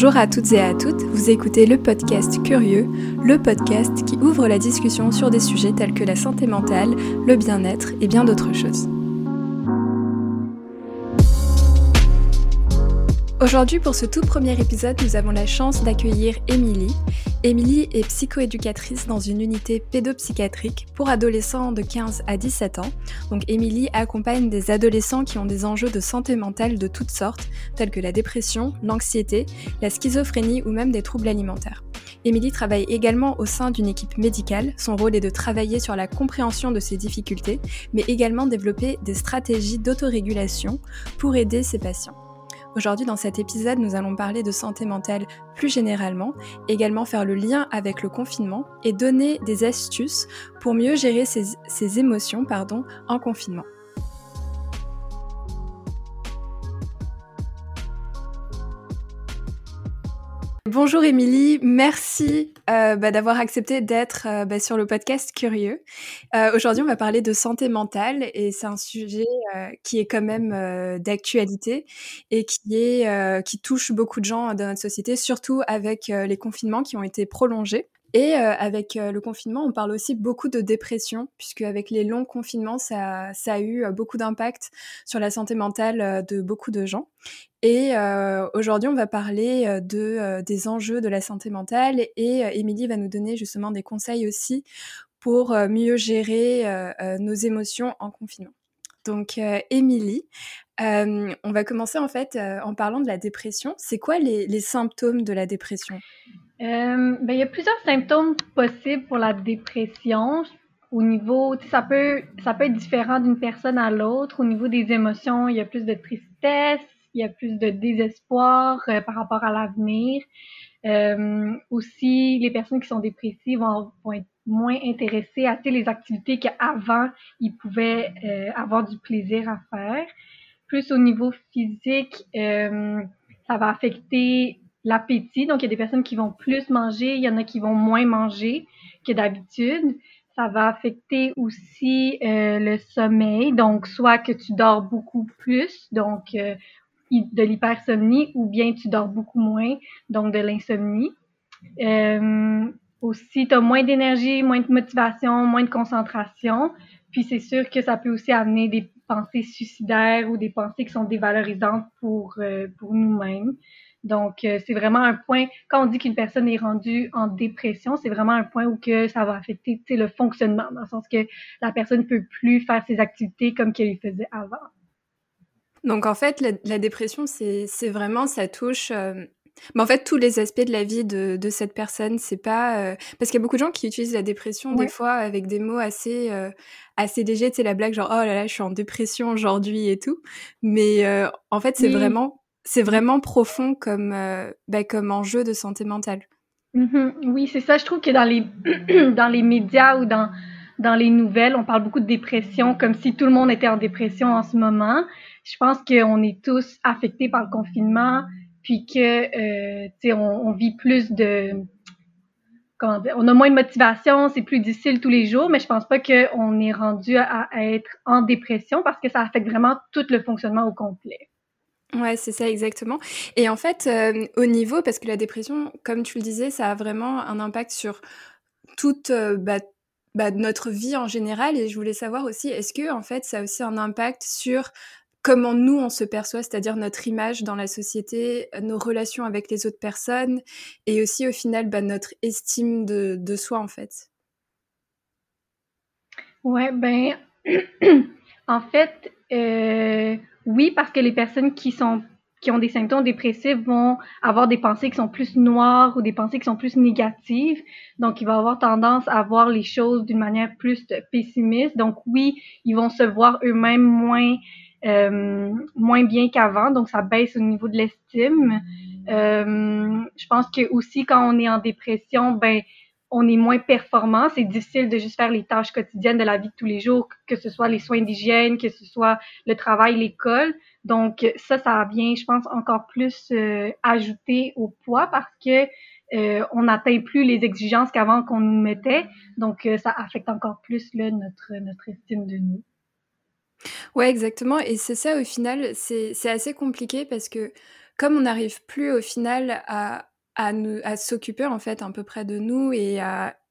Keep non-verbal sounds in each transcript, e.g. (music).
Bonjour à toutes et à toutes, vous écoutez le podcast Curieux, le podcast qui ouvre la discussion sur des sujets tels que la santé mentale, le bien-être et bien d'autres choses. Aujourd'hui, pour ce tout premier épisode, nous avons la chance d'accueillir Émilie. Émilie est psychoéducatrice dans une unité pédopsychiatrique pour adolescents de 15 à 17 ans. Donc Émilie accompagne des adolescents qui ont des enjeux de santé mentale de toutes sortes, tels que la dépression, l'anxiété, la schizophrénie ou même des troubles alimentaires. Émilie travaille également au sein d'une équipe médicale. Son rôle est de travailler sur la compréhension de ces difficultés, mais également développer des stratégies d'autorégulation pour aider ses patients. Aujourd'hui, dans cet épisode, nous allons parler de santé mentale plus généralement, également faire le lien avec le confinement et donner des astuces pour mieux gérer ses, émotions en confinement. Bonjour Émilie, merci euh, bah, d'avoir accepté d'être euh, bah, sur le podcast Curieux. Euh, aujourd'hui, on va parler de santé mentale et c'est un sujet qui est quand même d'actualité et qui est qui touche beaucoup de gens dans notre société, surtout avec les confinements qui ont été prolongés. Et avec le confinement, on parle aussi beaucoup de dépression, puisque avec les longs confinements, ça, ça a eu beaucoup d'impact sur la santé mentale de beaucoup de gens. Et aujourd'hui, on va parler de, des enjeux de la santé mentale et Émilie va nous donner justement des conseils aussi pour mieux gérer nos émotions en confinement. Donc, Émilie, on va commencer en fait en parlant de la dépression. C'est quoi les, les symptômes de la dépression? Euh, ben, il y a plusieurs symptômes possibles pour la dépression. Au niveau, ça peut, ça peut être différent d'une personne à l'autre. Au niveau des émotions, il y a plus de tristesse, il y a plus de désespoir euh, par rapport à l'avenir. Euh, aussi, les personnes qui sont dépressives vont, vont être moins intéressées à les activités qu'avant ils pouvaient euh, avoir du plaisir à faire. Plus au niveau physique, ça va affecter l'appétit. Donc, il y a des personnes qui vont plus manger, il y en a qui vont moins manger que d'habitude. Ça va affecter aussi le sommeil, donc soit que tu dors beaucoup plus, donc de l'hypersomnie, ou bien tu dors beaucoup moins, donc de l'insomnie. Euh, aussi, tu as moins d'énergie, moins de motivation, moins de concentration. Puis c'est sûr que ça peut aussi amener des pensées suicidaires ou des pensées qui sont dévalorisantes pour, euh, pour nous-mêmes. Donc, euh, c'est vraiment un point, quand on dit qu'une personne est rendue en dépression, c'est vraiment un point où que ça va affecter le fonctionnement, dans le sens que la personne ne peut plus faire ses activités comme qu'elle les faisait avant. Donc, en fait, la, dépression, c'est vraiment, ça touche... Euh, mais en fait, tous les aspects de la vie de, de cette personne, c'est pas euh, parce qu'il y a beaucoup de gens qui utilisent la dépression des fois avec des mots assez assez légers, tu sais la blague genre oh là là, je suis en dépression aujourd'hui et tout. Mais en fait, c'est vraiment c'est vraiment profond comme, euh, bah, comme enjeu de santé mentale. Mm-hmm. Oui, c'est ça. Je trouve que dans les, (clears throat) dans les médias ou dans, dans les nouvelles, on parle beaucoup de dépression, comme si tout le monde était en dépression en ce moment. Je pense qu'on est tous affectés par le confinement, puis que, euh, sais, on, vit plus de... Comment on a moins de motivation, c'est plus difficile tous les jours, mais je pense pas qu'on est rendu à être en dépression parce que ça affecte vraiment tout le fonctionnement au complet. Ouais, c'est ça exactement. Et en fait, euh, au niveau, parce que la dépression, comme tu le disais, ça a vraiment un impact sur toute euh, bah, bah, notre vie en général. Et je voulais savoir aussi, est-ce que en fait, ça a aussi un impact sur comment nous on se perçoit, c'est-à-dire notre image dans la société, nos relations avec les autres personnes, et aussi au final bah, notre estime de, soi en fait. Ouais, ben, (clears throat) en fait. Euh oui, parce que les personnes qui sont qui ont des symptômes dépressifs vont avoir des pensées qui sont plus noires ou des pensées qui sont plus négatives. Donc, ils vont avoir tendance à voir les choses d'une manière plus pessimiste. Donc, oui, ils vont se voir eux-mêmes moins euh, moins bien qu'avant. Donc, ça baisse au niveau de l'estime. Euh, je pense que aussi quand on est en dépression, ben on est moins performant. C'est difficile de juste faire les tâches quotidiennes de la vie de tous les jours, que ce soit les soins d'hygiène, que ce soit le travail, l'école. Donc ça, ça vient, je pense, encore plus euh, ajouter au poids parce que euh, on n'atteint plus les exigences qu'avant qu'on nous mettait. Donc euh, ça affecte encore plus là, notre, notre estime de nous. Ouais, exactement. Et c'est ça, au final, c'est assez compliqué parce que comme on n'arrive plus au final à, à, à s'occuper en fait un peu près de nous et,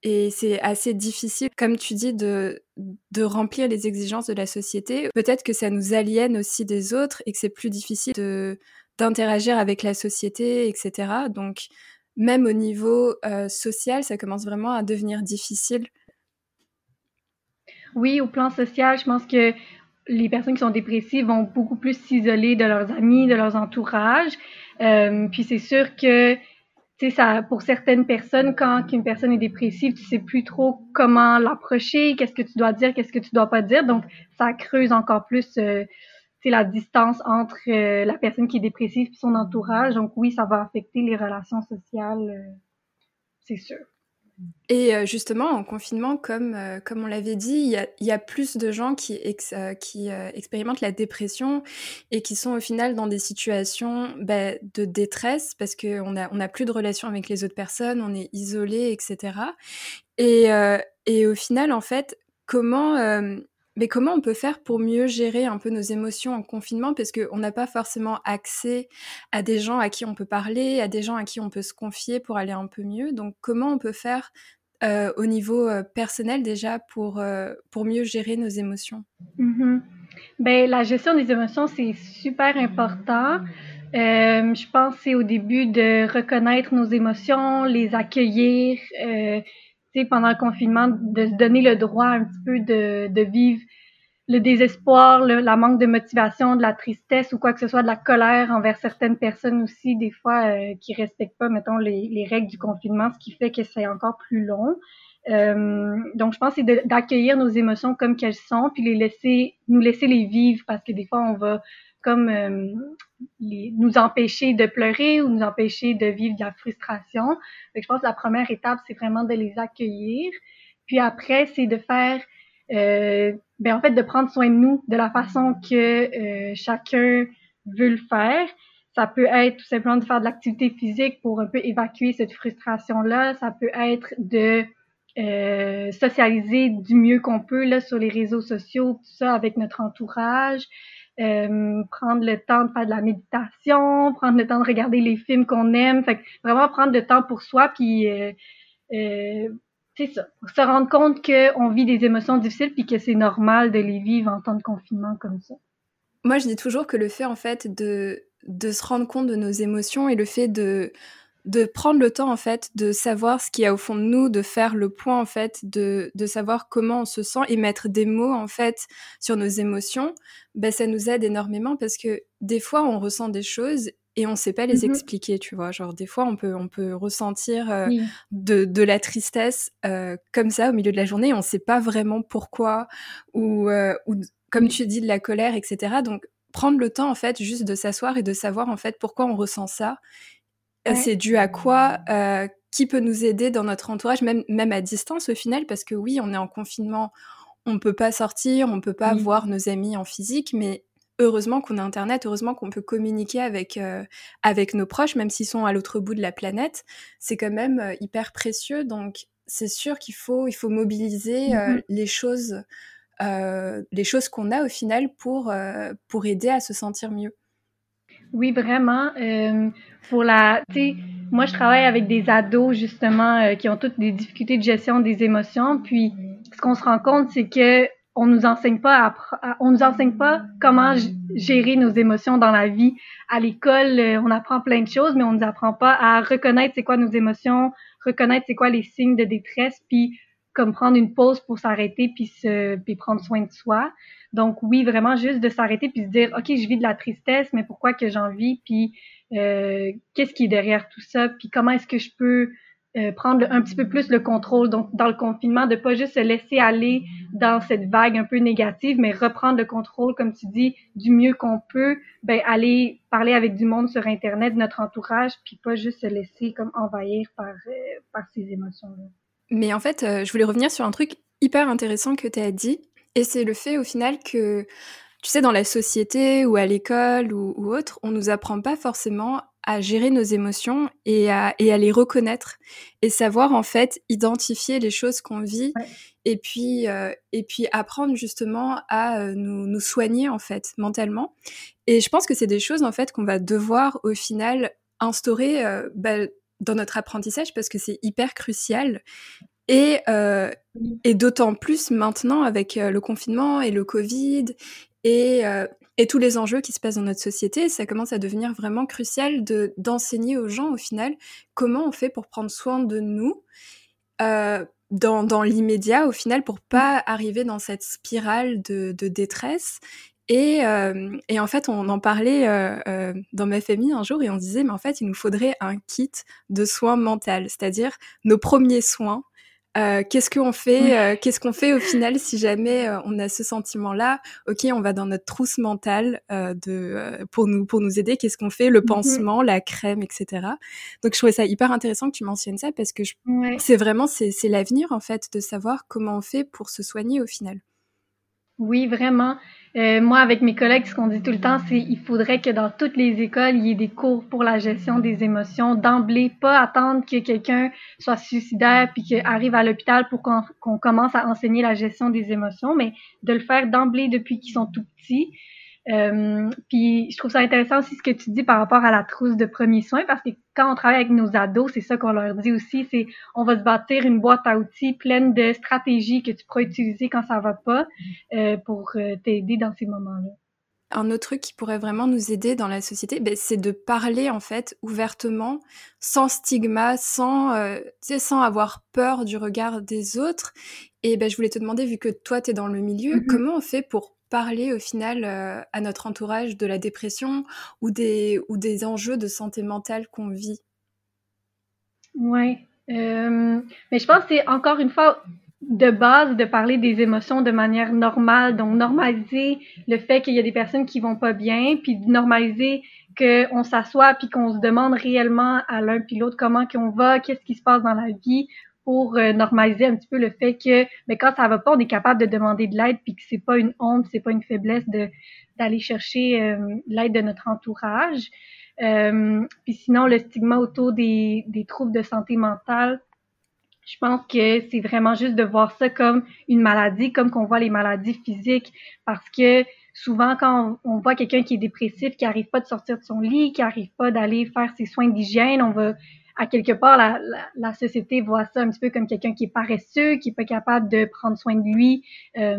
et c'est assez difficile, comme tu dis, de, de remplir les exigences de la société. Peut-être que ça nous aliène aussi des autres et que c'est plus difficile d'interagir avec la société, etc. Donc même au niveau euh, social, ça commence vraiment à devenir difficile. Oui, au plan social, je pense que les personnes qui sont dépressives vont beaucoup plus s'isoler de leurs amis, de leurs entourages. Euh, puis c'est sûr que, ça, pour certaines personnes, quand une personne est dépressive, tu sais plus trop comment l'approcher, qu'est-ce que tu dois dire, qu'est-ce que tu dois pas dire. Donc, ça creuse encore plus, euh, la distance entre euh, la personne qui est dépressive et son entourage. Donc, oui, ça va affecter les relations sociales, euh, c'est sûr. Et euh, justement, en confinement, comme, euh, comme on l'avait dit, il y a, plus de gens qui, euh, expérimentent la dépression et qui sont au final dans des situations bah, de détresse parce qu'on n'a on a plus de relation avec les autres personnes, on est isolé, etc. Et, et au final, en fait, comment mais comment on peut faire pour mieux gérer un peu nos émotions en confinement? Parce qu'on n'a pas forcément accès à des gens à qui on peut parler, à des gens à qui on peut se confier pour aller un peu mieux. Donc comment on peut faire euh, au niveau euh, personnel déjà pour, euh, pour mieux gérer nos émotions? Mm-hmm. ben, La gestion des émotions, c'est super important. je pense c'est au début de reconnaître nos émotions, les accueillir pendant le confinement, de se donner le droit un petit peu de, de vivre le désespoir, le, la manque de motivation, de la tristesse ou quoi que ce soit, de la colère envers certaines personnes aussi, des fois, euh, qui respectent pas, mettons, les, les, règles du confinement, ce qui fait que c'est encore plus long. Euh, donc, je pense c'est d'accueillir nos émotions comme qu'elles sont, puis les laisser, nous laisser les vivre, parce que des fois, on va comme euh, les, nous empêcher de pleurer ou nous empêcher de vivre de la frustration. Je pense que la première étape, c'est vraiment de les accueillir. Puis après, c'est de faire, euh, ben en fait, de prendre soin de nous de la façon que euh, chacun veut le faire. Ça peut être tout simplement de faire de l'activité physique pour un peu évacuer cette frustration-là. Ça peut être de euh, socialiser du mieux qu'on peut là sur les réseaux sociaux, tout ça avec notre entourage. Euh, prendre le temps de faire de la méditation, prendre le temps de regarder les films qu'on aime, fait vraiment prendre le temps pour soi, puis euh, euh, c'est ça, se rendre compte qu'on vit des émotions difficiles, puis que c'est normal de les vivre en temps de confinement comme ça. Moi, je dis toujours que le fait en fait de de se rendre compte de nos émotions et le fait de de prendre le temps en fait de savoir ce qu'il y a au fond de nous, de faire le point en fait, de, de savoir comment on se sent et mettre des mots en fait sur nos émotions, ben ça nous aide énormément parce que des fois on ressent des choses et on sait pas les mmh expliquer, tu vois. Genre des fois on peut on peut ressentir euh, de, de la tristesse euh, comme ça au milieu de la journée, et on sait pas vraiment pourquoi ou euh, ou comme tu dis de la colère, etc. Donc prendre le temps en fait juste de s'asseoir et de savoir en fait pourquoi on ressent ça c'est dû à quoi euh, Qui peut nous aider dans notre entourage, même, même à distance au final? Parce que oui, on est en confinement, on peut pas sortir, on peut pas voir nos amis en physique, mais heureusement qu'on a Internet, heureusement qu'on peut communiquer avec, euh, avec nos proches, même s'ils sont à l'autre bout de la planète. C'est quand même euh, hyper précieux. Donc, c'est sûr qu'il faut, il faut mobiliser mmh les choses, les choses qu'on a au final pour, pour aider à se sentir mieux. Oui, vraiment. Euh, pour la, tu sais, moi je travaille avec des ados justement euh, qui ont toutes des difficultés de gestion des émotions. Puis, ce qu'on se rend compte, c'est que on nous enseigne pas, à, on nous enseigne pas comment gérer nos émotions dans la vie. À l'école, euh, on apprend plein de choses, mais on nous apprend pas à reconnaître c'est quoi nos émotions, reconnaître c'est quoi les signes de détresse, puis comme prendre une pause pour s'arrêter puis se, puis prendre soin de soi. Donc oui, vraiment juste de s'arrêter puis se dire, ok, je vis de la tristesse, mais pourquoi que j'en vis, puis euh, qu'est-ce qui est derrière tout ça, puis comment est-ce que je peux euh, prendre un petit peu plus le contrôle? Donc dans le confinement, de pas juste se laisser aller dans cette vague un peu négative, mais reprendre le contrôle, comme tu dis, du mieux qu'on peut, ben aller parler avec du monde sur internet, notre entourage, puis pas juste se laisser comme envahir par euh, par ces émotions-là. Mais en fait, je voulais revenir sur un truc hyper intéressant que tu as dit. Et c'est le fait au final que, tu sais, dans la société ou à l'école ou, autre, on nous apprend pas forcément à gérer nos émotions et à, et à les reconnaître et savoir en fait identifier les choses qu'on vit et puis euh, et puis apprendre justement à euh, nous, nous soigner en fait mentalement. Et je pense que c'est des choses en fait qu'on va devoir au final instaurer euh, bah, dans notre apprentissage parce que c'est hyper crucial. Et, euh, d'autant plus maintenant avec euh, le confinement et le Covid et, euh, et tous les enjeux qui se passent dans notre société, ça commence à devenir vraiment crucial de d'enseigner aux gens au final comment on fait pour prendre soin de nous dans, l'immédiat au final pour pas arriver dans cette spirale de détresse et, euh, et, en fait, on en parlait euh, euh, dans ma famille un jour et on disait, mais en fait, il nous faudrait un kit de soins mentaux, c'est-à-dire nos premiers soins. Euh, qu'est-ce qu'on fait euh, Qu'est-ce qu'on fait au final si jamais euh, on a ce sentiment-là? Ok, on va dans notre trousse mentale de pour nous pour nous aider. Qu'est-ce qu'on fait? Le mm-hmm. pansement, la crème, etc. Donc je trouvais ça hyper intéressant que tu mentionnes ça parce que c'est vraiment c'est l'avenir en fait de savoir comment on fait pour se soigner au final. Oui, vraiment. Euh, moi, avec mes collègues, ce qu'on dit tout le temps, c'est il faudrait que dans toutes les écoles, il y ait des cours pour la gestion des émotions d'emblée, pas attendre que quelqu'un soit suicidaire puis qu'il arrive à l'hôpital pour qu'on commence à enseigner la gestion des émotions, mais de le faire d'emblée depuis qu'ils sont tout petits. Euh, puis je trouve ça intéressant aussi ce que tu dis par rapport à la trousse de premiers soins parce que quand on travaille avec nos ados, c'est ça qu'on leur dit aussi, c'est on va se bâtir une boîte à outils pleine de stratégies que tu pourras utiliser quand ça va pas euh, pour euh, t'aider dans ces moments-là. Un autre truc qui pourrait vraiment nous aider dans la société, ben, c'est de parler en fait ouvertement, sans stigma, sans, euh, sans avoir peur du regard des autres. Et ben, je voulais te demander, vu que toi, tu es dans le milieu, mm-hmm. comment on fait pour parler au final euh, à notre entourage de la dépression ou des, ou des enjeux de santé mentale qu'on vit? Oui, euh, mais je pense que c'est encore une fois de base de parler des émotions de manière normale, donc normaliser le fait qu'il y a des personnes qui vont pas bien, puis normaliser qu'on s'assoit puis qu'on se demande réellement à l'un puis l'autre comment qu'on va, qu'est-ce qui se passe dans la vie pour euh, normaliser un petit peu le fait que mais quand ça va pas, on est capable de demander de l'aide puis que c'est pas une honte, c'est pas une faiblesse de d'aller chercher euh, l'aide de notre entourage. Euh, puis sinon le stigma autour des, des troubles de santé mentale, je pense que c'est vraiment juste de voir ça comme une maladie, comme qu'on voit les maladies physiques, parce que souvent quand on, voit quelqu'un qui est dépressif, qui arrive pas de sortir de son lit, qui arrive pas d'aller faire ses soins d'hygiène, on va à quelque part, la, la, société voit ça un petit peu comme quelqu'un qui est paresseux, qui est pas capable de prendre soin de lui euh,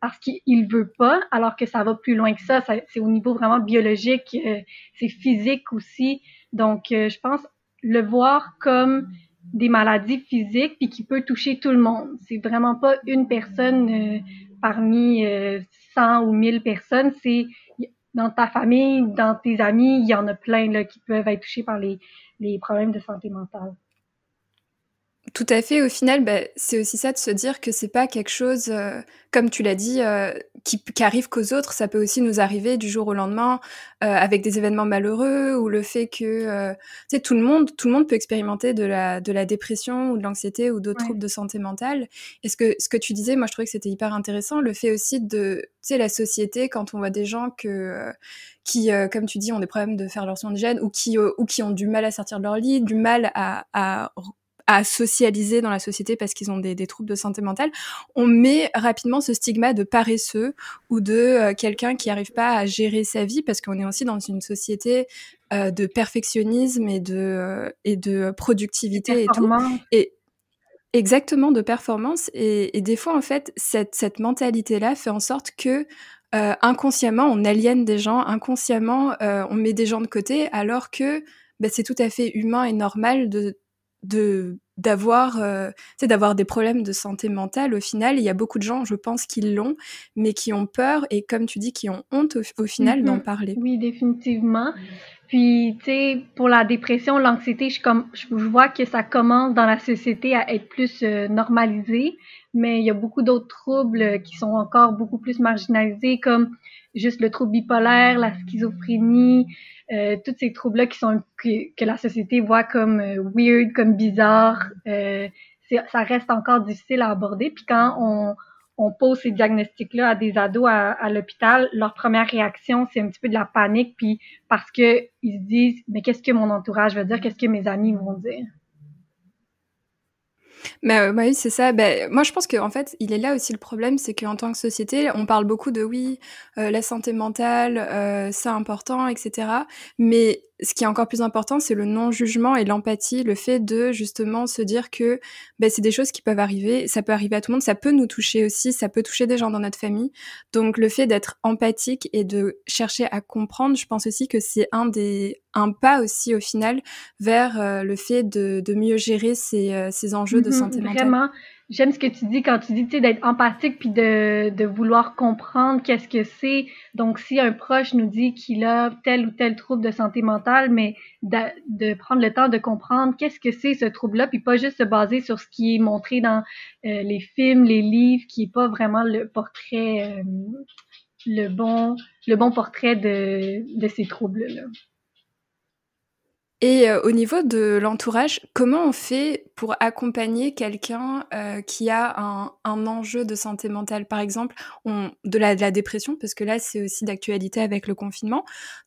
parce qu'il veut pas, alors que ça va plus loin que ça. c'est au niveau vraiment biologique, euh, c'est physique aussi. Donc, euh, je pense le voir comme des maladies physiques puis qui peut toucher tout le monde. C'est vraiment pas une personne parmi 100 ou 1000 personnes. C'est dans ta famille, dans tes amis, il y en a plein là, qui peuvent être touchés par les, les problèmes de santé mentale. Tout à fait. Au final, bah, c'est aussi ça de se dire que c'est pas quelque chose, euh, comme tu l'as dit, euh, qui, qui, arrive qu'aux autres. Ça peut aussi nous arriver du jour au lendemain euh, avec des événements malheureux ou le fait que, tu sais, tout le monde, tout le monde peut expérimenter de la de la dépression ou de l'anxiété ou d'autres troubles de santé mentale. Et ce que ce que tu disais, moi, je trouvais que c'était hyper intéressant. Le fait aussi de, tu sais, la société quand on voit des gens que qui, comme tu dis, ont des problèmes de faire leur son de gène ou qui ou qui ont du mal à sortir de leur lit, du mal à, à à socialiser dans la société parce qu'ils ont des, des, troubles de santé mentale, on met rapidement ce stigma de paresseux ou de euh, quelqu'un qui n'arrive pas à gérer sa vie parce qu'on est aussi dans une société euh, de perfectionnisme et de, euh, et de productivité et tout. Et, exactement, de performance. Et, et, des fois, en fait, cette, cette mentalité-là fait en sorte que inconsciemment, on aliène des gens, inconsciemment, on met des gens de côté, alors que bah, c'est tout à fait humain et normal de de d'avoir euh, d'avoir des problèmes de santé mentale au final il y a beaucoup de gens je pense qui l'ont mais qui ont peur et comme tu dis qui ont honte au, final d'en mm-hmm. parler oui définitivement puis tu sais pour la dépression l'anxiété je comme je, vois que ça commence dans la société à être plus euh, normalisé mais il y a beaucoup d'autres troubles qui sont encore beaucoup plus marginalisés comme juste le trouble bipolaire la schizophrénie euh, tous ces troubles-là qui sont que, que, la société voit comme euh, weird, comme bizarre, euh, ça reste encore difficile à aborder. Puis quand on, on pose ces diagnostics-là à des ados à, l'hôpital, leur première réaction, c'est un petit peu de la panique, puis parce que ils se disent, mais qu'est-ce que mon entourage va dire, qu'est-ce que mes amis vont dire? Mais euh, oui, c'est ça. Bah, moi, je pense qu'en fait, il est là aussi le problème, c'est qu'en tant que société, on parle beaucoup de oui, euh, la santé mentale, euh, c'est important, etc. Mais ce qui est encore plus important, c'est le non-jugement et l'empathie, le fait de justement se dire que bah, c'est des choses qui peuvent arriver, ça peut arriver à tout le monde, ça peut nous toucher aussi, ça peut toucher des gens dans notre famille. Donc le fait d'être empathique et de chercher à comprendre, je pense aussi que c'est un des un pas aussi au final vers euh, le fait de, de mieux gérer ces, euh, ces enjeux de mm-hmm, santé mentale. Vraiment, j'aime ce que tu dis quand tu dis d'être empathique puis de, de vouloir comprendre qu'est-ce que c'est. Donc, si un proche nous dit qu'il a tel ou tel trouble de santé mentale, mais de, de prendre le temps de comprendre qu'est-ce que c'est ce trouble-là, puis pas juste se baser sur ce qui est montré dans euh, les films, les livres, qui est pas vraiment le portrait, euh, le bon, le bon portrait de, de ces troubles-là. Et euh, au niveau de l'entourage, comment on fait pour accompagner quelqu'un euh, qui a un, un, enjeu de santé mentale, par exemple, on, de, la, de la dépression, parce que là c'est aussi d'actualité avec le confinement.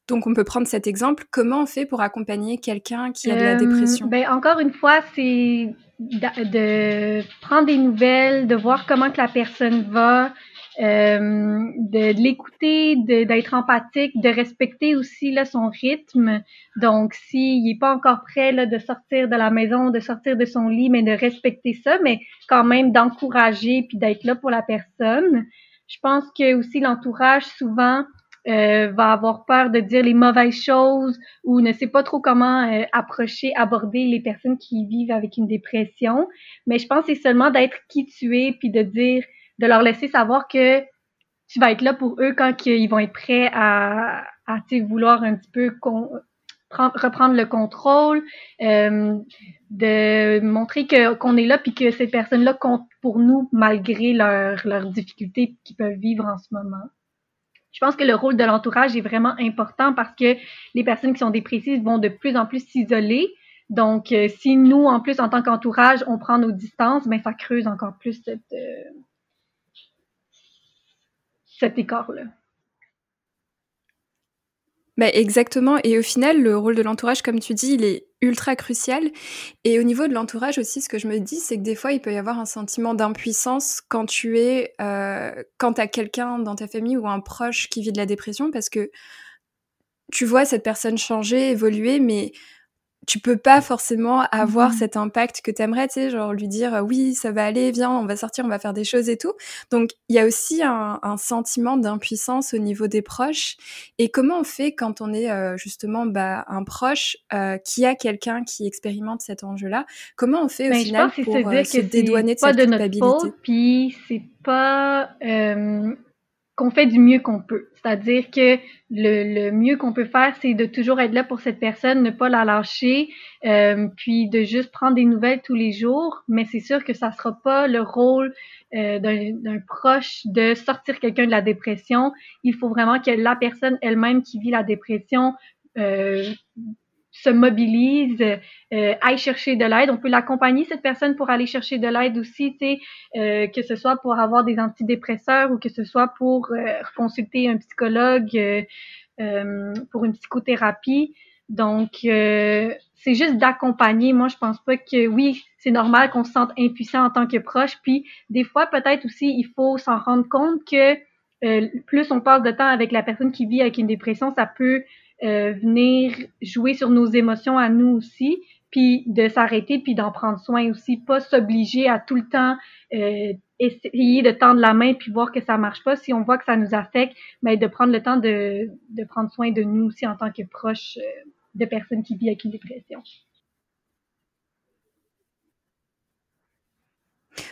Donc on peut prendre cet exemple. Comment on fait pour accompagner quelqu'un qui a de la euh, dépression? ben, Encore une fois, c'est de, de prendre des nouvelles, de voir comment que la personne va, euh, de, l'écouter, d'être empathique, de respecter aussi là, son rythme. Donc, s'il n'est pas encore prêt là, de sortir de la maison, de sortir de son lit, mais de respecter ça, mais quand même d'encourager puis d'être là pour la personne. Je pense que aussi l'entourage souvent euh, va avoir peur de dire les mauvaises choses ou ne sait pas trop comment euh, approcher, aborder les personnes qui vivent avec une dépression. Mais je pense que c'est seulement d'être qui tu es puis de dire de leur laisser savoir que tu vas être là pour eux quand ils vont être prêts à, à vouloir un petit peu reprendre le contrôle, euh, de montrer qu'on est là puis que ces personnes-là comptent pour nous malgré leurs leurs difficultés qu'ils peuvent vivre en ce moment. Je pense que le rôle de l'entourage est vraiment important parce que les personnes qui sont dépressives vont de plus en plus s'isoler. Donc, euh, si nous, en plus, en tant qu'entourage, on prend nos distances, ben ça creuse encore plus cette, euh, cet écart-là. Bah exactement. Et au final, le rôle de l'entourage, comme tu dis, il est ultra crucial. Et au niveau de l'entourage aussi, ce que je me dis, c'est que des fois, il peut y avoir un sentiment d'impuissance quand tu es, euh, quand as quelqu'un dans ta famille ou un proche qui vit de la dépression, parce que tu vois cette personne changer, évoluer, mais tu peux pas forcément avoir mmh cet impact que t'aimerais, tu sais, genre lui dire oui, ça va aller, viens, on va sortir, on va faire des choses et tout. Donc il y a aussi un, un sentiment d'impuissance au niveau des proches. Et comment on fait quand on est euh, justement bah, un proche euh, qui a quelqu'un qui expérimente cet enjeu-là? Comment on fait au ben, final pour euh, se, dédouaner de cette culpabilité? Puis c'est pas qu'on fait du mieux qu'on peut. C'est-à-dire que le, le mieux qu'on peut faire, c'est de toujours être là pour cette personne, ne pas la lâcher, euh, puis de juste prendre des nouvelles tous les jours. Mais c'est sûr que ça sera pas le rôle euh, d'un proche de sortir quelqu'un de la dépression. Il faut vraiment que la personne elle-même qui vit la dépression euh, se mobilise, euh, aille chercher de l'aide. On peut l'accompagner cette personne pour aller chercher de l'aide aussi, euh, que ce soit pour avoir des antidépresseurs ou que ce soit pour euh, consulter un psychologue euh, pour une psychothérapie. Donc c'est juste d'accompagner. Moi, je pense pas que oui, c'est normal qu'on se sente impuissant en tant que proche. Puis des fois, peut-être aussi, il faut s'en rendre compte que plus on passe de temps avec la personne qui vit avec une dépression, ça peut euh, venir jouer sur nos émotions à nous aussi, puis de s'arrêter, puis d'en prendre soin aussi, pas s'obliger à tout le temps euh, essayer de tendre la main puis voir que ça marche pas. Si on voit que ça nous affecte, mais de prendre le temps de, de prendre soin de nous aussi en tant que proche euh, de personnes qui vivent avec une dépression.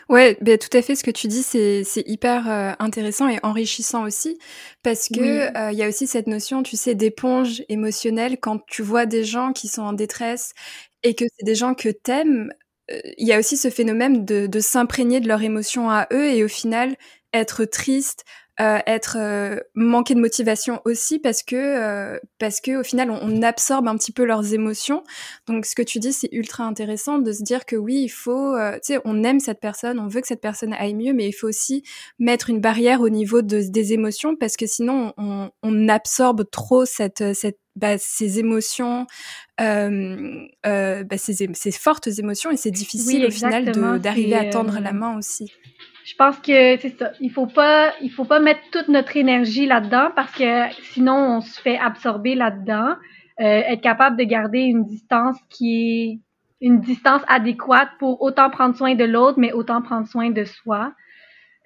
Ouais, ben, tout à fait ce que tu dis, c'est hyper euh, intéressant et enrichissant aussi, parce que euh, il y a aussi cette notion, tu sais, d'éponge émotionnelle quand tu vois des gens qui sont en détresse et que c'est des gens que t'aimes. Euh, il y a aussi ce phénomène de, de s'imprégner de leurs émotions à eux et au final être triste, euh, être euh, manquer de motivation aussi parce que euh, parce que au final on, on, absorbe un petit peu leurs émotions. Donc ce que tu dis c'est ultra intéressant de se dire que oui il faut tu sais on aime cette personne, on veut que cette personne aille mieux, mais il faut aussi mettre une barrière au niveau de, des émotions parce que sinon on, on absorbe trop cette cette bah, ces émotions, euh, euh, bah, ces, ces, fortes émotions et c'est difficile oui, au final d'arriver à tendre la main aussi. Je pense que c'est ça. Il faut pas, il faut pas mettre toute notre énergie là-dedans parce que sinon on se fait absorber là-dedans. Euh, être capable de garder une distance qui est une distance adéquate pour autant prendre soin de l'autre, mais autant prendre soin de soi.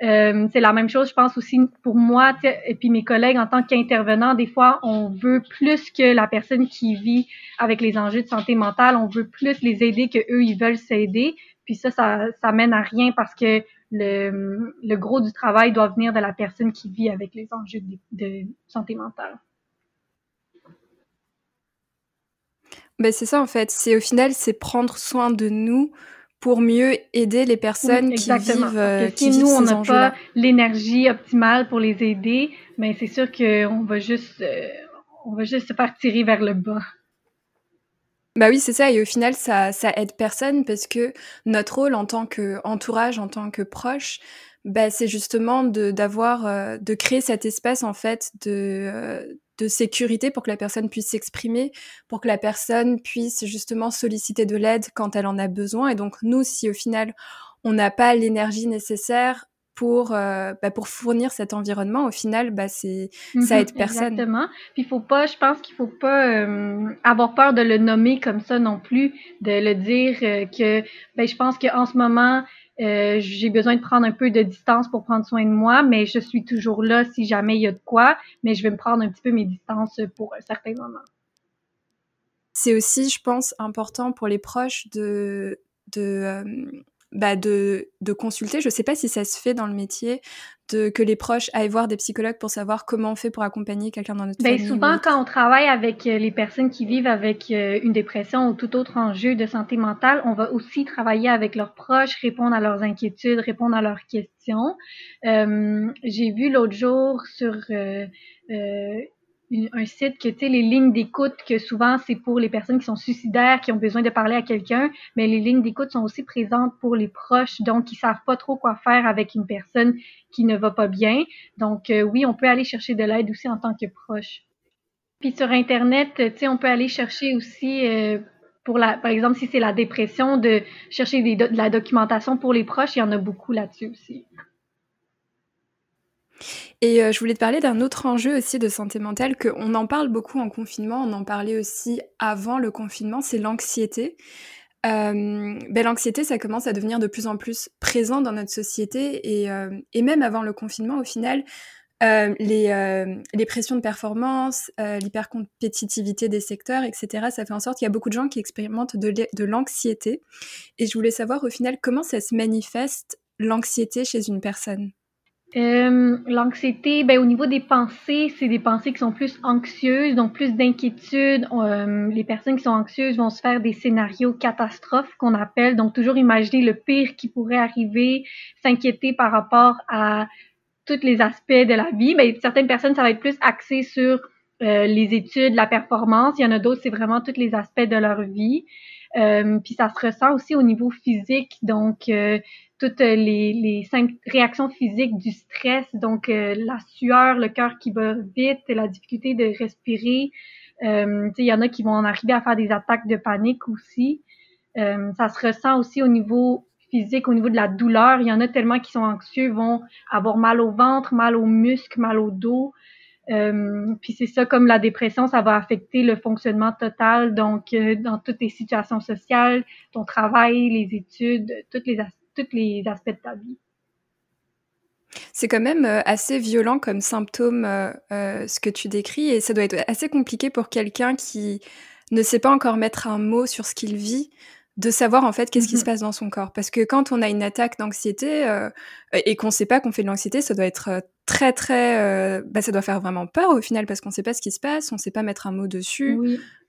Euh, c'est la même chose, je pense aussi pour moi et puis mes collègues en tant qu'intervenants. Des fois, on veut plus que la personne qui vit avec les enjeux de santé mentale, on veut plus les aider que eux ils veulent s'aider. Puis ça, ça, ça mène à rien parce que le, le, gros du travail doit venir de la personne qui vit avec les enjeux de, de santé mentale. Ben c'est ça en fait. C'est au final, c'est prendre soin de nous pour mieux aider les personnes qui vivent. Euh, qui si nous on n'a pas l'énergie optimale pour les aider, mais ben, c'est sûr qu'on va juste, euh, on va juste se faire tirer vers le bas. Bah oui, c'est ça. Et au final, ça, ça aide personne parce que notre rôle en tant qu'entourage, en tant que proche, bah, c'est justement de d'avoir, euh, de créer cet espace en fait de euh, de sécurité pour que la personne puisse s'exprimer, pour que la personne puisse justement solliciter de l'aide quand elle en a besoin. Et donc nous, si au final on n'a pas l'énergie nécessaire, pour euh, bah, pour fournir cet environnement. Au final bah c'est ça mhm, aide personne. exactement. Puis il faut pas je pense qu'il faut pas euh, avoir peur de le nommer comme ça non plus de le dire euh, que ben je pense qu'en ce moment j'ai besoin de prendre un peu de distance pour prendre soin de moi mais je suis toujours là si jamais il y a de quoi mais je vais me prendre un petit peu mes distances pour un certain moment. C'est aussi je pense important pour les proches de de bah de, de, consulter. Je ne sais pas si ça se fait dans le métier, de, que les proches aillent voir des psychologues pour savoir comment on fait pour accompagner quelqu'un dans notre ben, famille. Souvent, quand on travaille avec euh, les personnes qui vivent avec euh, une dépression ou tout autre enjeu de santé mentale, on va aussi travailler avec leurs proches, répondre à leurs inquiétudes, répondre à leurs questions. Euh, J'ai vu l'autre jour sur euh, euh un site que, tu sais, les lignes d'écoute, que souvent c'est pour les personnes qui sont suicidaires, qui ont besoin de parler à quelqu'un, mais les lignes d'écoute sont aussi présentes pour les proches, donc ils savent pas trop quoi faire avec une personne qui ne va pas bien. Donc euh, oui, on peut aller chercher de l'aide aussi en tant que proche. Puis sur Internet, tu sais, on peut aller chercher aussi... Euh, pour la, par exemple, si c'est la dépression, de chercher de la documentation pour les proches, il y en a beaucoup là-dessus aussi. Et euh, je voulais te parler d'un autre enjeu aussi de santé mentale, qu'on en parle beaucoup en confinement, on en parlait aussi avant le confinement, c'est l'anxiété. Euh, ben, l'anxiété, ça commence à devenir de plus en plus présent dans notre société et, euh, même avant le confinement, au final, les, pressions de performance, l'hypercompétitivité des secteurs, etc., ça fait en sorte qu'il y a beaucoup de gens qui expérimentent de l'anxiété. Et je voulais savoir au final comment ça se manifeste l'anxiété chez une personne? Euh, l'anxiété, ben, au niveau des pensées, c'est des pensées qui sont plus anxieuses, donc plus d'inquiétude. Euh, les personnes qui sont anxieuses vont se faire des scénarios catastrophes qu'on appelle, donc toujours imaginer le pire qui pourrait arriver, s'inquiéter par rapport à tous les aspects de la vie. Ben, certaines personnes, ça va être plus axé sur euh, les études, la performance. Il y en a d'autres, c'est vraiment tous les aspects de leur vie. Euh, puis ça se ressent aussi au niveau physique, donc euh, toutes les, les réactions physiques du stress, donc euh, la sueur, le cœur qui bat vite, la difficulté de respirer. Euh, il y en a qui vont en arriver à faire des attaques de panique aussi. Euh, ça se ressent aussi au niveau physique, au niveau de la douleur. Il y en a tellement qui sont anxieux, vont avoir mal au ventre, mal aux muscles, mal au dos. Euh, puis c'est ça, comme la dépression, ça va affecter le fonctionnement total, donc dans toutes les situations sociales, ton travail, les études, toutes les aspects tous les aspects de ta vie. C'est quand même euh, assez violent comme symptôme euh, euh, ce que tu décris et ça doit être assez compliqué pour quelqu'un qui ne sait pas encore mettre un mot sur ce qu'il vit de savoir en fait qu'est-ce qui se mm-hmm. passe dans son corps parce que quand on a une attaque d'anxiété et qu'on ne sait pas qu'on fait de l'anxiété ça doit être très très bah, ça doit faire vraiment peur au final parce qu'on ne sait pas ce qui se passe on ne sait pas mettre un mot dessus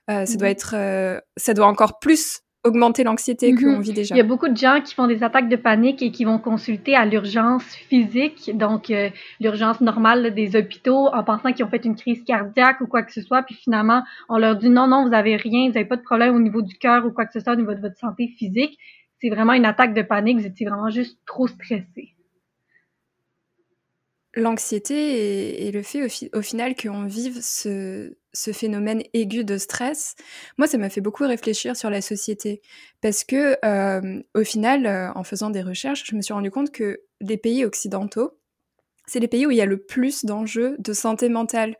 ça doit mm-hmm. être ça doit encore plus augmenter l'anxiété mm-hmm. qu'on vit déjà. Il y a beaucoup de gens qui font des attaques de panique et qui vont consulter à l'urgence physique, donc euh, l'urgence normale des hôpitaux, en pensant qu'ils ont fait une crise cardiaque ou quoi que ce soit, puis finalement on leur dit non, non, vous avez rien, vous n'avez pas de problème au niveau du cœur ou quoi que ce soit au niveau de votre santé physique. C'est vraiment une attaque de panique, vous étiez vraiment juste trop stressé l'anxiété et, le fait au, final qu'on vive ce, phénomène aigu de stress, moi, ça m'a fait beaucoup réfléchir sur la société. Parce que, euh, au final, euh, en faisant des recherches, je me suis rendu compte que les pays occidentaux, c'est les pays où il y a le plus d'enjeux de santé mentale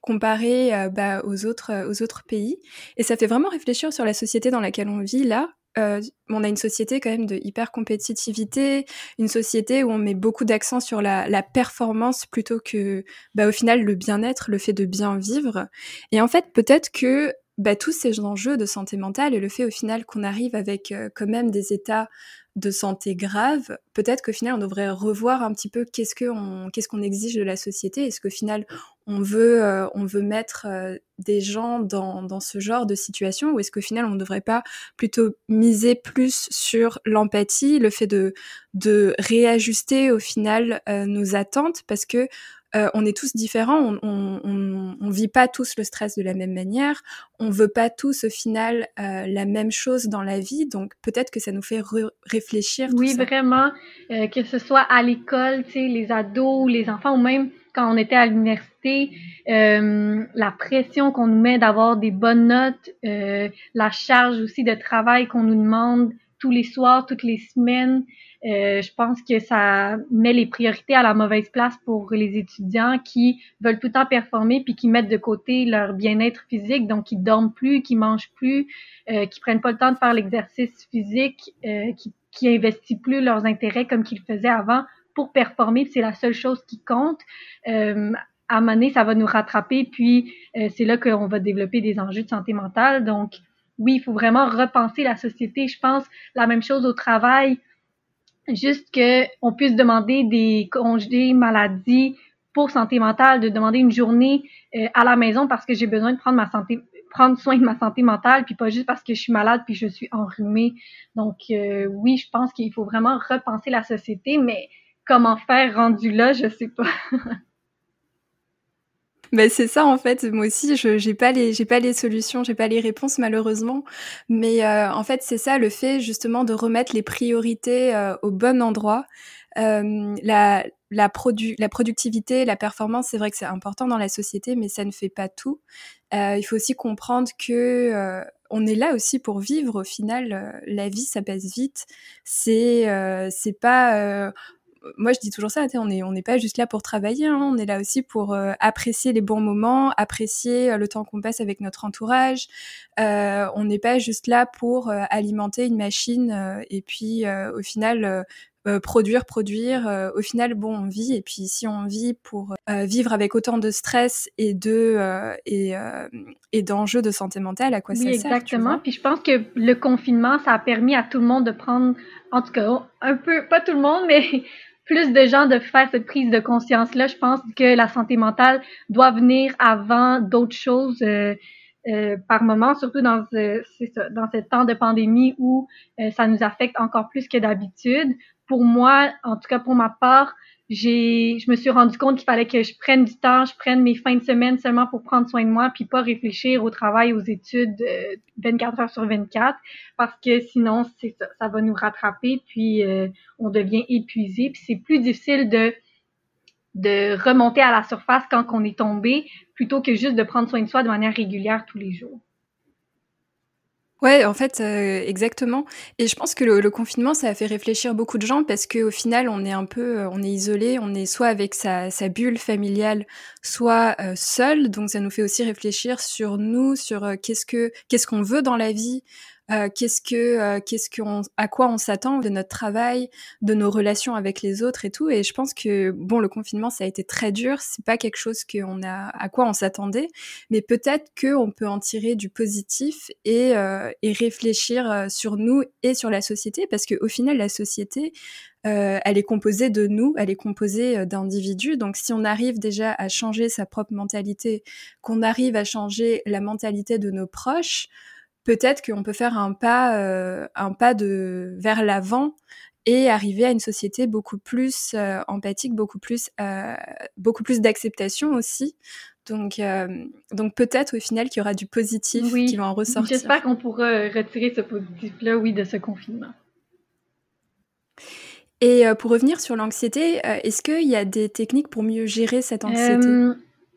comparé euh, bah, aux, autres, aux autres pays. Et ça fait vraiment réfléchir sur la société dans laquelle on vit là, euh, on a une société quand même de hyper compétitivité, une société où on met beaucoup d'accent sur la, la, performance plutôt que, bah, au final, le bien-être, le fait de bien vivre. Et en fait, peut-être que bah, tous ces enjeux de santé mentale et le fait au final qu'on arrive avec euh, quand même des états de santé grave, peut-être qu'au final, on devrait revoir un petit peu qu'est-ce qu'on exige de la société. Est-ce qu'au final, on veut, euh, mettre euh, des gens dans, dans, ce genre de situation ou est-ce qu'au final, on ne devrait pas plutôt miser plus sur l'empathie, le fait de, de réajuster au final nos attentes parce que euh, on est tous différents, on, on, vit pas tous le stress de la même manière, on veut pas tous au final euh, la même chose dans la vie, donc peut-être que ça nous fait réfléchir. oui, vraiment, euh, que ce soit à l'école, tu sais, les ados, les enfants, ou même quand on était à l'université, la pression qu'on nous met d'avoir des bonnes notes, la charge aussi de travail qu'on nous demande tous les soirs, toutes les semaines. Euh, je pense que ça met les priorités à la mauvaise place pour les étudiants qui veulent tout le temps performer puis qui mettent de côté leur bien-être physique, donc qui dorment plus, qui mangent plus, euh, qui prennent pas le temps de faire l'exercice physique, euh, qui, qui investissent plus leurs intérêts comme qu'ils faisaient avant pour performer. C'est la seule chose qui compte. Euh, à un moment ça va nous rattraper, puis euh, c'est là qu'on va développer des enjeux de santé mentale. Donc, oui, il faut vraiment repenser la société. Je pense la même chose au travail juste qu'on puisse demander des congés maladie pour santé mentale, de demander une journée euh, à la maison parce que j'ai besoin de prendre ma santé prendre soin de ma santé mentale puis pas juste parce que je suis malade puis je suis enrhumée. Donc euh, oui, je pense qu'il faut vraiment repenser la société mais comment faire rendu là, je sais pas. (laughs) Ben c'est ça en fait. Moi aussi, je j'ai pas les j'ai pas les solutions, j'ai pas les réponses malheureusement. Mais euh, en fait, c'est ça le fait justement de remettre les priorités euh, au bon endroit. Euh, la la, produ la productivité, la performance, c'est vrai que c'est important dans la société, mais ça ne fait pas tout. il faut aussi comprendre que on est là aussi pour vivre. Au final, la vie, ça passe vite. C'est c'est pas moi, je dis toujours ça, on n'est on pas juste là pour travailler, hein, on est là aussi pour euh, apprécier les bons moments, apprécier euh, le temps qu'on passe avec notre entourage. Euh, on n'est pas juste là pour alimenter une machine et puis au final produire, produire. au final, bon, on vit et puis si on vit pour vivre avec autant de stress et de et, et d'enjeux de santé mentale, à quoi ça sert Exactement. Puis je pense que le confinement, ça a permis à tout le monde de prendre, en tout cas, un peu, pas tout le monde, mais plus de gens de faire cette prise de conscience-là. Je pense que la santé mentale doit venir avant d'autres choses euh, euh, par moment, surtout dans ce, ça, dans ce temps de pandémie où euh, ça nous affecte encore plus que d'habitude. Pour moi, en tout cas pour ma part, j'ai, je me suis rendu compte qu'il fallait que je prenne du temps, je prenne mes fins de semaine seulement pour prendre soin de moi, puis pas réfléchir au travail, aux études 24 euh, heures sur 24, parce que sinon, ça va nous rattraper, puis euh, on devient épuisé, puis c'est plus difficile de de remonter à la surface quand on est tombé, plutôt que juste de prendre soin de soi de manière régulière tous les jours. Ouais, en fait, euh, exactement. Et je pense que le, confinement, ça a fait réfléchir beaucoup de gens parce qu'au final, on est un peu, euh, on est isolé, on est soit avec sa, sa bulle familiale, soit euh, seul. Donc, ça nous fait aussi réfléchir sur nous, sur qu'est-ce que, qu'est-ce qu'on veut dans la vie, euh, qu'est-ce que, euh, qu'est-ce qu'on, à quoi on s'attend de notre travail, de nos relations avec les autres et tout. Et je pense que bon, le confinement, ça a été très dur. C'est pas quelque chose qu'on a, à quoi on s'attendait, mais peut-être qu'on peut en tirer du positif et, euh, et réfléchir sur nous et sur la société, parce que au final, la société, euh, elle est composée de nous, elle est composée d'individus. Donc si on arrive déjà à changer sa propre mentalité, qu'on arrive à changer la mentalité de nos proches, peut-être qu'on peut faire un pas, un pas de vers l'avant et arriver à une société beaucoup plus empathique, beaucoup plus, beaucoup plus d'acceptation aussi. Donc, donc peut-être au final qu'il y aura du positif qui va en ressortir. J'espère qu'on pourra retirer ce positif-là, oui, de ce confinement. Et pour revenir sur l'anxiété, est-ce qu'il y a des techniques pour mieux gérer cette anxiété?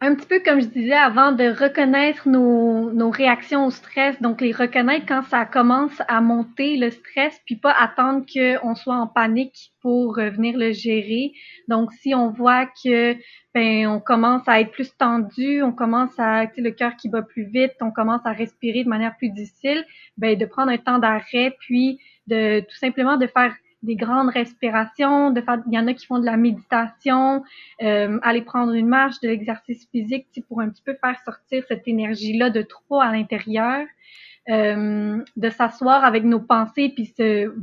Un petit peu comme je disais avant, de reconnaître nos, nos, réactions au stress, donc les reconnaître quand ça commence à monter le stress, puis pas attendre qu'on soit en panique pour venir le gérer. Donc si on voit que ben on commence à être plus tendu, on commence à le cœur qui bat plus vite, on commence à respirer de manière plus difficile, ben de prendre un temps d'arrêt, puis de tout simplement de faire des grandes respirations, de faire, il y en a qui font de la méditation, euh, aller prendre une marche, de l'exercice physique, pour un petit peu faire sortir cette énergie-là de trop à l'intérieur, euh, de s'asseoir avec nos pensées, puis se,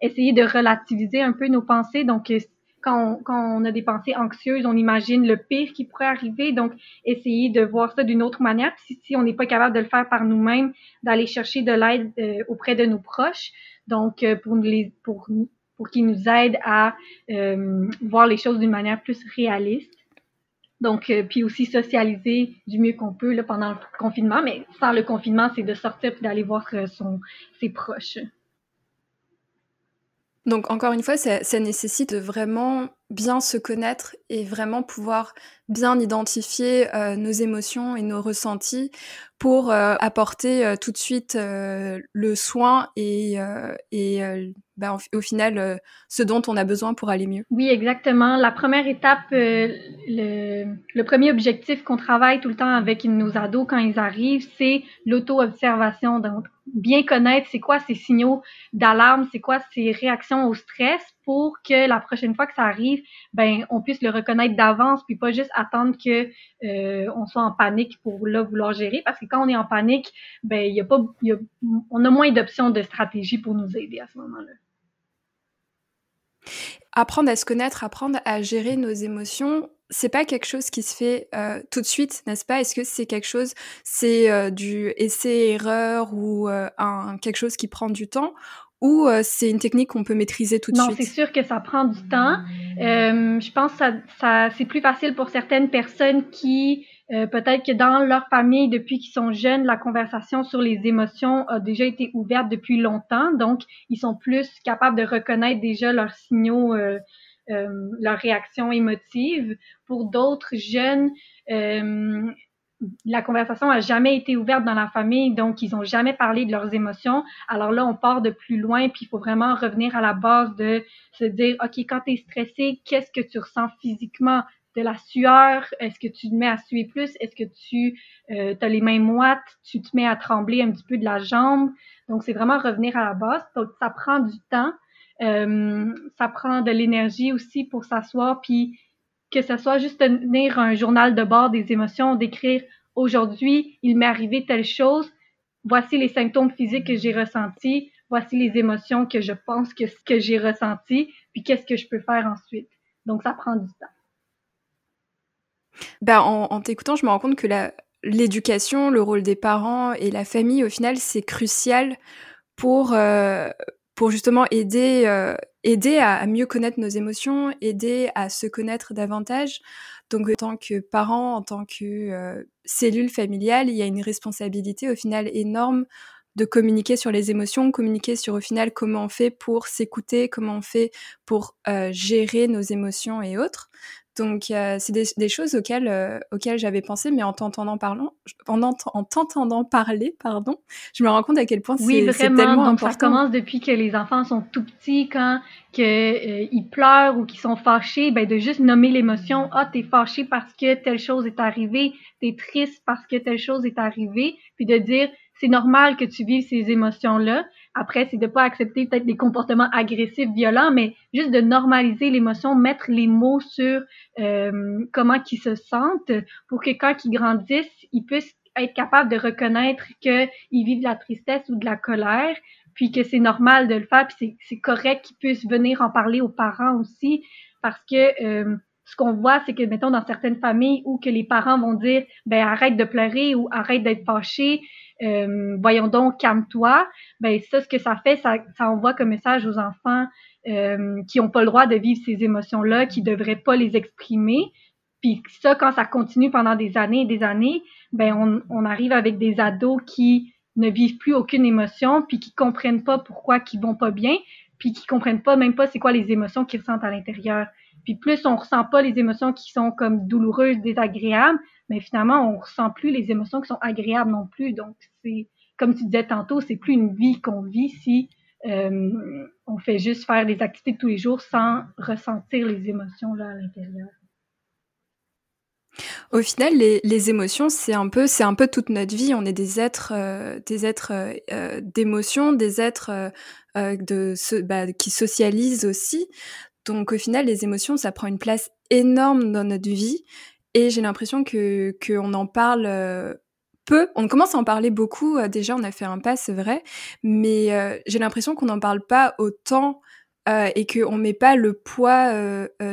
essayer de relativiser un peu nos pensées. Donc, euh, quand on, quand on a des pensées anxieuses, on imagine le pire qui pourrait arriver. Donc, essayer de voir ça d'une autre manière. Puis, si on n'est pas capable de le faire par nous-mêmes, d'aller chercher de l'aide euh, auprès de nos proches. Donc, euh, pour, les, pour pour qu'ils nous aident à euh, voir les choses d'une manière plus réaliste. Donc, euh, puis aussi socialiser du mieux qu'on peut là, pendant le confinement. Mais sans le confinement, c'est de sortir et d'aller voir euh, son, ses proches. Donc, encore une fois, ça, ça, nécessite de vraiment bien se connaître et vraiment pouvoir bien identifier nos émotions et nos ressentis pour apporter tout de suite le soin et, et bah, au final, euh, ce dont on a besoin pour aller mieux. Oui, exactement. La première étape, euh, le, premier objectif qu'on travaille tout le temps avec nos ados quand ils arrivent, c'est l'auto-observation. Donc, bien connaître c'est quoi ces signaux d'alarme, c'est quoi ces réactions au stress pour que la prochaine fois que ça arrive, ben on puisse le reconnaître d'avance puis pas juste attendre que euh, on soit en panique pour là vouloir gérer parce que quand on est en panique, ben il y a pas y a, on a moins d'options de stratégie pour nous aider à ce moment-là. Apprendre à se connaître, apprendre à gérer nos émotions, c'est pas quelque chose qui se fait euh, tout de suite, n'est-ce pas? Est-ce que c'est quelque chose, c'est euh, du essai-erreur ou euh, un, quelque chose qui prend du temps ou c'est une technique qu'on peut maîtriser tout de suite? Non, c'est sûr que ça prend du temps. je pense que ça, ça c'est plus facile pour certaines personnes qui euh, peut-être que dans leur famille, depuis qu'ils sont jeunes, la conversation sur les émotions a déjà été ouverte depuis longtemps. Donc, ils sont plus capables de reconnaître déjà leurs signaux, euh, euh leurs réactions émotives. Pour d'autres jeunes, euh, la conversation a jamais été ouverte dans la famille, donc ils ont jamais parlé de leurs émotions. Alors là, on part de plus loin, puis il faut vraiment revenir à la base de se dire, OK, quand tu es stressé, qu'est-ce que tu ressens physiquement? De la sueur? Est-ce que tu te mets à suer plus? Est-ce que tu euh, as les mains moites? Tu te mets à trembler un petit peu de la jambe? Donc, c'est vraiment revenir à la base. Donc, ça prend du temps. Euh, ça prend de l'énergie aussi pour s'asseoir, puis que ce soit juste tenir un journal de bord des émotions, d'écrire aujourd'hui, il m'est arrivé telle chose, voici les symptômes physiques que j'ai ressentis, voici les émotions que je pense que, que j'ai ressenties, puis qu'est-ce que je peux faire ensuite? Donc, ça prend du temps. Bah, en, t'écoutant, je me rends compte que l'éducation, le rôle des parents et la famille, au final, c'est crucial pour, euh, pour justement aider, euh, aider à, mieux connaître nos émotions, aider à se connaître davantage. Donc, en tant que parent, en tant que euh, cellule familiale, il y a une responsabilité au final énorme de communiquer sur les émotions, communiquer sur au final comment on fait pour s'écouter, comment on fait pour gérer nos émotions et autres. Donc, euh, c'est des, choses auxquelles, euh, auxquelles j'avais pensé, mais en t'entendant parlant, en, en t'entendant parler, pardon, je me rends compte à quel point c'est, tellement donc important. Ça commence depuis que les enfants sont tout petits, quand que, euh, ils pleurent ou qu'ils sont fâchés, ben de juste nommer l'émotion. Ah, t'es fâché parce que telle chose est arrivée, t'es triste parce que telle chose est arrivée, puis de dire c'est normal que tu vives ces émotions-là. Après, c'est de pas accepter peut-être des comportements agressifs, violents, mais juste de normaliser l'émotion, mettre les mots sur euh, comment ils se sentent pour que quand ils grandissent, ils puissent être capables de reconnaître qu'ils vivent de la tristesse ou de la colère, puis que c'est normal de le faire, puis c'est correct qu'ils puissent venir en parler aux parents aussi, parce que euh, ce qu'on voit, c'est que, mettons, dans certaines familles où que les parents vont dire, ben arrête de pleurer ou arrête d'être fâché, euh, voyons donc, calme-toi, ben ça, ce que ça fait, ça, ça envoie comme message aux enfants euh, qui n'ont pas le droit de vivre ces émotions-là, qui devraient pas les exprimer. Puis ça, quand ça continue pendant des années et des années, ben on, on arrive avec des ados qui ne vivent plus aucune émotion, puis qui comprennent pas pourquoi qu'ils vont pas bien, puis qui comprennent pas même pas c'est quoi les émotions qu'ils ressentent à l'intérieur. Puis plus on ressent pas les émotions qui sont comme douloureuses, désagréables, mais finalement on ressent plus les émotions qui sont agréables non plus. Donc c'est comme tu disais tantôt, c'est plus une vie qu'on vit si euh, on fait juste faire des activités tous les jours sans ressentir les émotions là à l'intérieur. Au final, les, les émotions, c'est un peu, c'est un peu toute notre vie. On est des êtres, euh, des êtres euh, d'émotions, des êtres de bah, qui socialisent aussi. Donc au final, les émotions, ça prend une place énorme dans notre vie. Et j'ai l'impression que qu'on en parle euh, peu. On commence à en parler beaucoup. Euh, déjà, on a fait un pas, c'est vrai. Mais euh, j'ai l'impression qu'on n'en parle pas autant et qu'on met pas le poids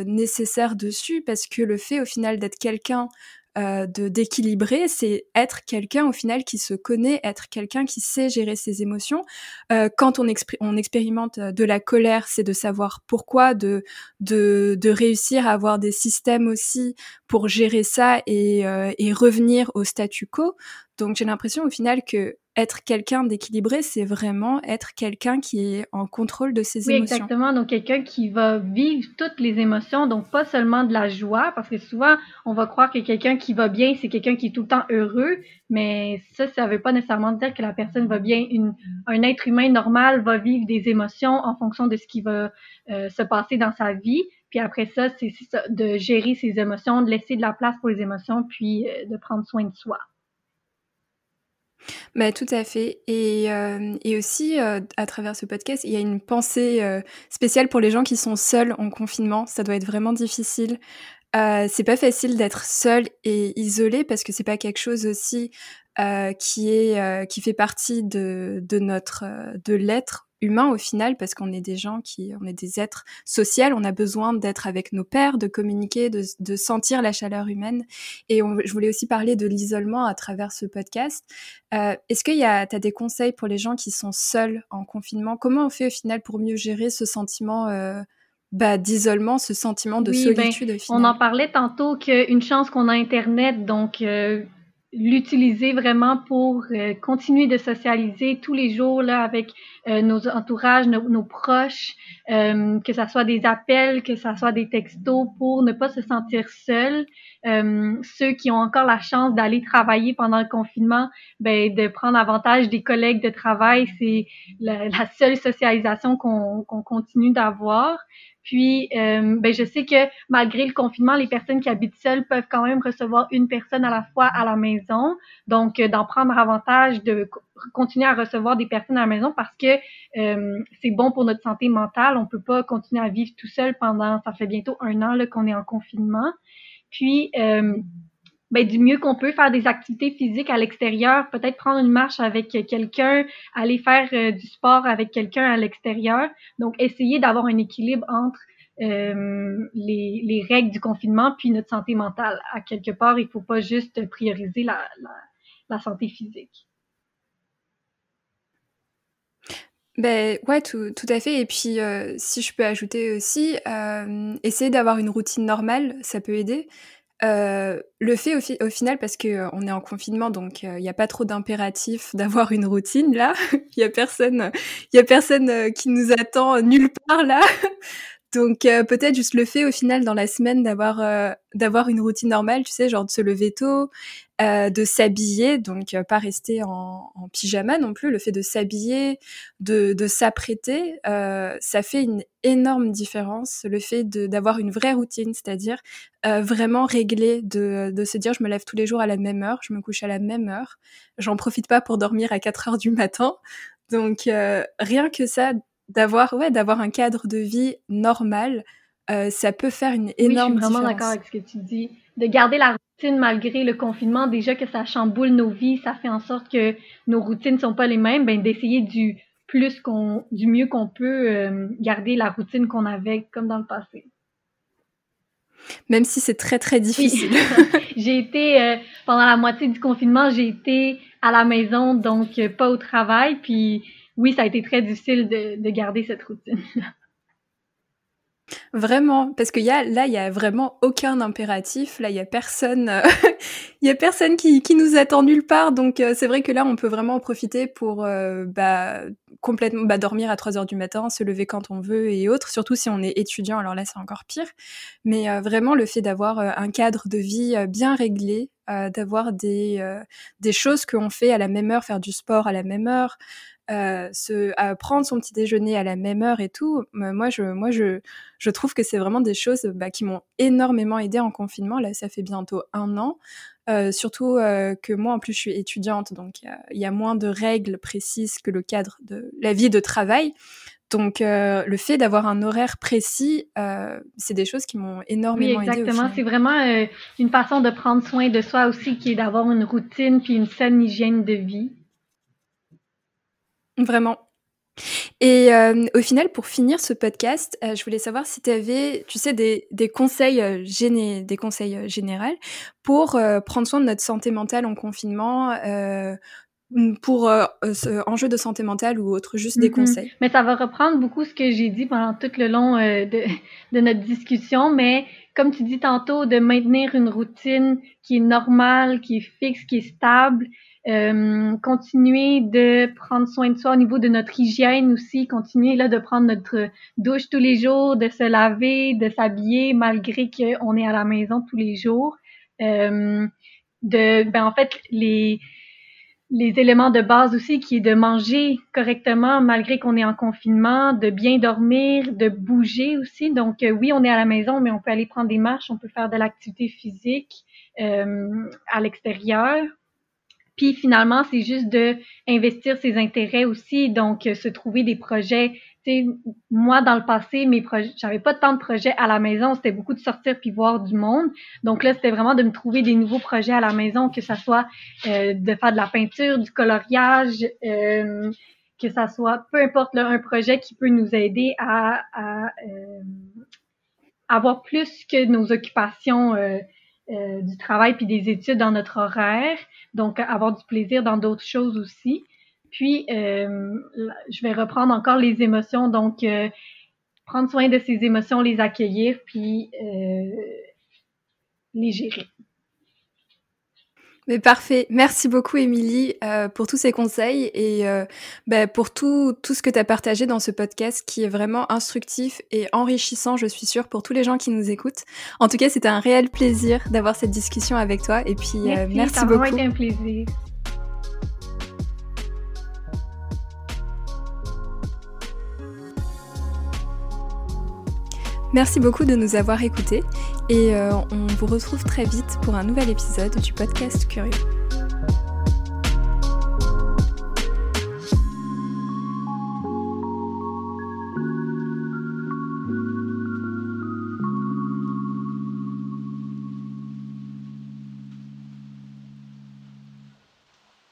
nécessaire dessus parce que le fait au final d'être quelqu'un euh, de d'équilibrer, c'est être quelqu'un au final qui se connaît, être quelqu'un qui sait gérer ses émotions. Euh, quand on, on expérimente euh, de la colère, c'est de savoir pourquoi, de, de, de réussir à avoir des systèmes aussi pour gérer ça et, et revenir au statu quo. Donc j'ai l'impression au final que être quelqu'un d'équilibré, c'est vraiment être quelqu'un qui est en contrôle de ses oui, émotions. Exactement, donc quelqu'un qui va vivre toutes les émotions, donc pas seulement de la joie, parce que souvent on va croire que quelqu'un qui va bien, c'est quelqu'un qui est tout le temps heureux, mais ça, ça veut pas nécessairement dire que la personne va bien. Une, un être humain normal va vivre des émotions en fonction de ce qui va euh, se passer dans sa vie. Puis après ça, c'est de gérer ses émotions, de laisser de la place pour les émotions, puis euh, de prendre soin de soi. Bah, tout à fait. Et, euh, et aussi, euh, à travers ce podcast, il y a une pensée euh, spéciale pour les gens qui sont seuls en confinement. Ça doit être vraiment difficile. C'est pas facile d'être seul et isolé parce que c'est pas quelque chose aussi qui est qui fait partie de, de notre de l'être humain au final parce qu'on est des gens qui on est des êtres sociaux on a besoin d'être avec nos pères de communiquer de, de sentir la chaleur humaine. Et on, je voulais aussi parler de l'isolement à travers ce podcast. Euh, est-ce qu'il y a as des conseils pour les gens qui sont seuls en confinement? Comment on fait au final pour mieux gérer ce sentiment euh, bah, d'isolement, ce sentiment de oui, solitude. Ben, on en parlait tantôt qu'une chance qu'on a Internet, donc euh, l'utiliser vraiment pour euh, continuer de socialiser tous les jours là avec euh, nos entourages, nos, proches, euh, que ça soit des appels, que ça soit des textos, pour ne pas se sentir seul. Euh, ceux qui ont encore la chance d'aller travailler pendant le confinement, ben de prendre avantage des collègues de travail, c'est la, seule socialisation qu'on qu'on continue d'avoir. Puis, euh, ben, je sais que malgré le confinement, les personnes qui habitent seules peuvent quand même recevoir une personne à la fois à la maison. Donc, euh, d'en prendre avantage, de continuer à recevoir des personnes à la maison parce que euh, c'est bon pour notre santé mentale. On peut pas continuer à vivre tout seul pendant, ça fait bientôt un an qu'on est en confinement. Puis, euh, ben, du mieux qu'on peut faire des activités physiques à l'extérieur, peut-être prendre une marche avec quelqu'un, aller faire euh, du sport avec quelqu'un à l'extérieur. Donc, essayer d'avoir un équilibre entre euh, les, les, règles du confinement puis notre santé mentale. À quelque part, il faut pas juste prioriser la santé physique. Ben ouais, tout, tout, à fait. Et puis, euh, si je peux ajouter aussi, euh, essayer d'avoir une routine normale, ça peut aider. Euh, le fait au, fi au, final, parce que on est en confinement, donc il n'y a pas trop d'impératif (laughs) d'avoir une routine là. Il y a personne, il a personne qui nous attend nulle part là. (laughs) Donc peut-être juste le fait au final dans la semaine d'avoir d'avoir une routine normale, tu sais, genre de se lever tôt, euh, de s'habiller, donc pas rester en, en, pyjama non plus. Le fait de s'habiller, de, de s'apprêter, ça fait une énorme différence. Le fait d'avoir une vraie routine, c'est-à-dire vraiment régler, de, de se dire je me lève tous les jours à la même heure, je me couche à la même heure, j'en profite pas pour dormir à 4 heures du matin. Donc rien que ça, d'avoir ouais d'avoir un cadre de vie normal euh, ça peut faire une énorme oui, je suis vraiment d'accord avec ce que tu dis de garder la routine malgré le confinement déjà que ça chamboule nos vies ça fait en sorte que nos routines sont pas les mêmes ben d'essayer du plus qu'on du mieux qu'on peut euh, garder la routine qu'on avait comme dans le passé Même si c'est très très difficile. (laughs) j'ai été, euh, pendant la moitié du confinement, j'ai été à la maison, donc euh, pas au travail. Puis oui, ça a été très difficile de, de garder cette routine. Vraiment, parce qu'il y a là, il y a vraiment aucun impératif. Là, il y a personne, euh, (laughs) il y a personne qui, qui nous attend nulle part. Donc euh, c'est vrai que là, on peut vraiment en profiter pour euh, bah, complètement bah, dormir à 3 heures du matin, se lever quand on veut et autres. Surtout si on est étudiant, alors là, c'est encore pire. Mais vraiment, le fait d'avoir un cadre de vie bien réglé, d'avoir des des choses qu'on fait à la même heure, faire du sport à la même heure. Euh, se, à prendre son petit déjeuner à la même heure et tout. Moi, je, moi, je, je trouve que c'est vraiment des choses bah, qui m'ont énormément aidé en confinement. Là, ça fait bientôt un an. Euh, surtout euh, que moi, en plus, je suis étudiante, donc il y, a moins de règles précises que le cadre de la vie de travail. Donc, le fait d'avoir un horaire précis, c'est des choses qui m'ont énormément oui, exactement. C'est vraiment une façon de prendre soin de soi aussi, qui est d'avoir une routine puis une saine hygiène de vie. Vraiment. Et euh, au final, pour finir ce podcast, euh, je voulais savoir si tu avais, tu sais, des, des conseils, euh, géné des conseils généraux pour prendre soin de notre santé mentale en confinement, pour enjeux de santé mentale ou autre, juste des mm-hmm. conseils. Mais ça va reprendre beaucoup ce que j'ai dit pendant tout le long de, de notre discussion, mais comme tu dis tantôt, de maintenir une routine qui est normale, qui est fixe, qui est stable, euh, continuer de prendre soin de soi au niveau de notre hygiène aussi, continuer là de prendre notre douche tous les jours, de se laver, de s'habiller malgré qu'on est à la maison tous les jours. Euh, de, ben en fait les les éléments de base aussi qui est de manger correctement malgré qu'on est en confinement, de bien dormir, de bouger aussi. Donc euh, oui, on est à la maison, mais on peut aller prendre des marches, on peut faire de l'activité physique euh, à l'extérieur. Puis finalement, c'est juste de investir ses intérêts aussi, donc euh, se trouver des projets. Tu sais, moi dans le passé, mes projets, j'avais pas tant de projets à la maison, c'était beaucoup de sortir puis voir du monde. Donc là, c'était vraiment de me trouver des nouveaux projets à la maison, que ça soit euh, de faire de la peinture, du coloriage, euh, que ça soit peu importe là, un projet qui peut nous aider à, à avoir plus que nos occupations euh, du travail puis des études dans notre horaire, donc avoir du plaisir dans d'autres choses aussi. Puis, euh, je vais reprendre encore les émotions, donc euh, prendre soin de ces émotions, les accueillir, puis les gérer. Mais parfait. Merci beaucoup, Émilie, euh, pour tous ces conseils et euh, bah, pour tout, tout ce que tu as partagé dans ce podcast qui est vraiment instructif et enrichissant, je suis sûre, pour tous les gens qui nous écoutent. En tout cas, c'était un réel plaisir d'avoir cette discussion avec toi. Et puis, euh, merci, merci ça beaucoup. été un plaisir. Merci beaucoup de nous avoir écoutés et euh, on vous retrouve très vite pour un nouvel épisode du podcast Curieux.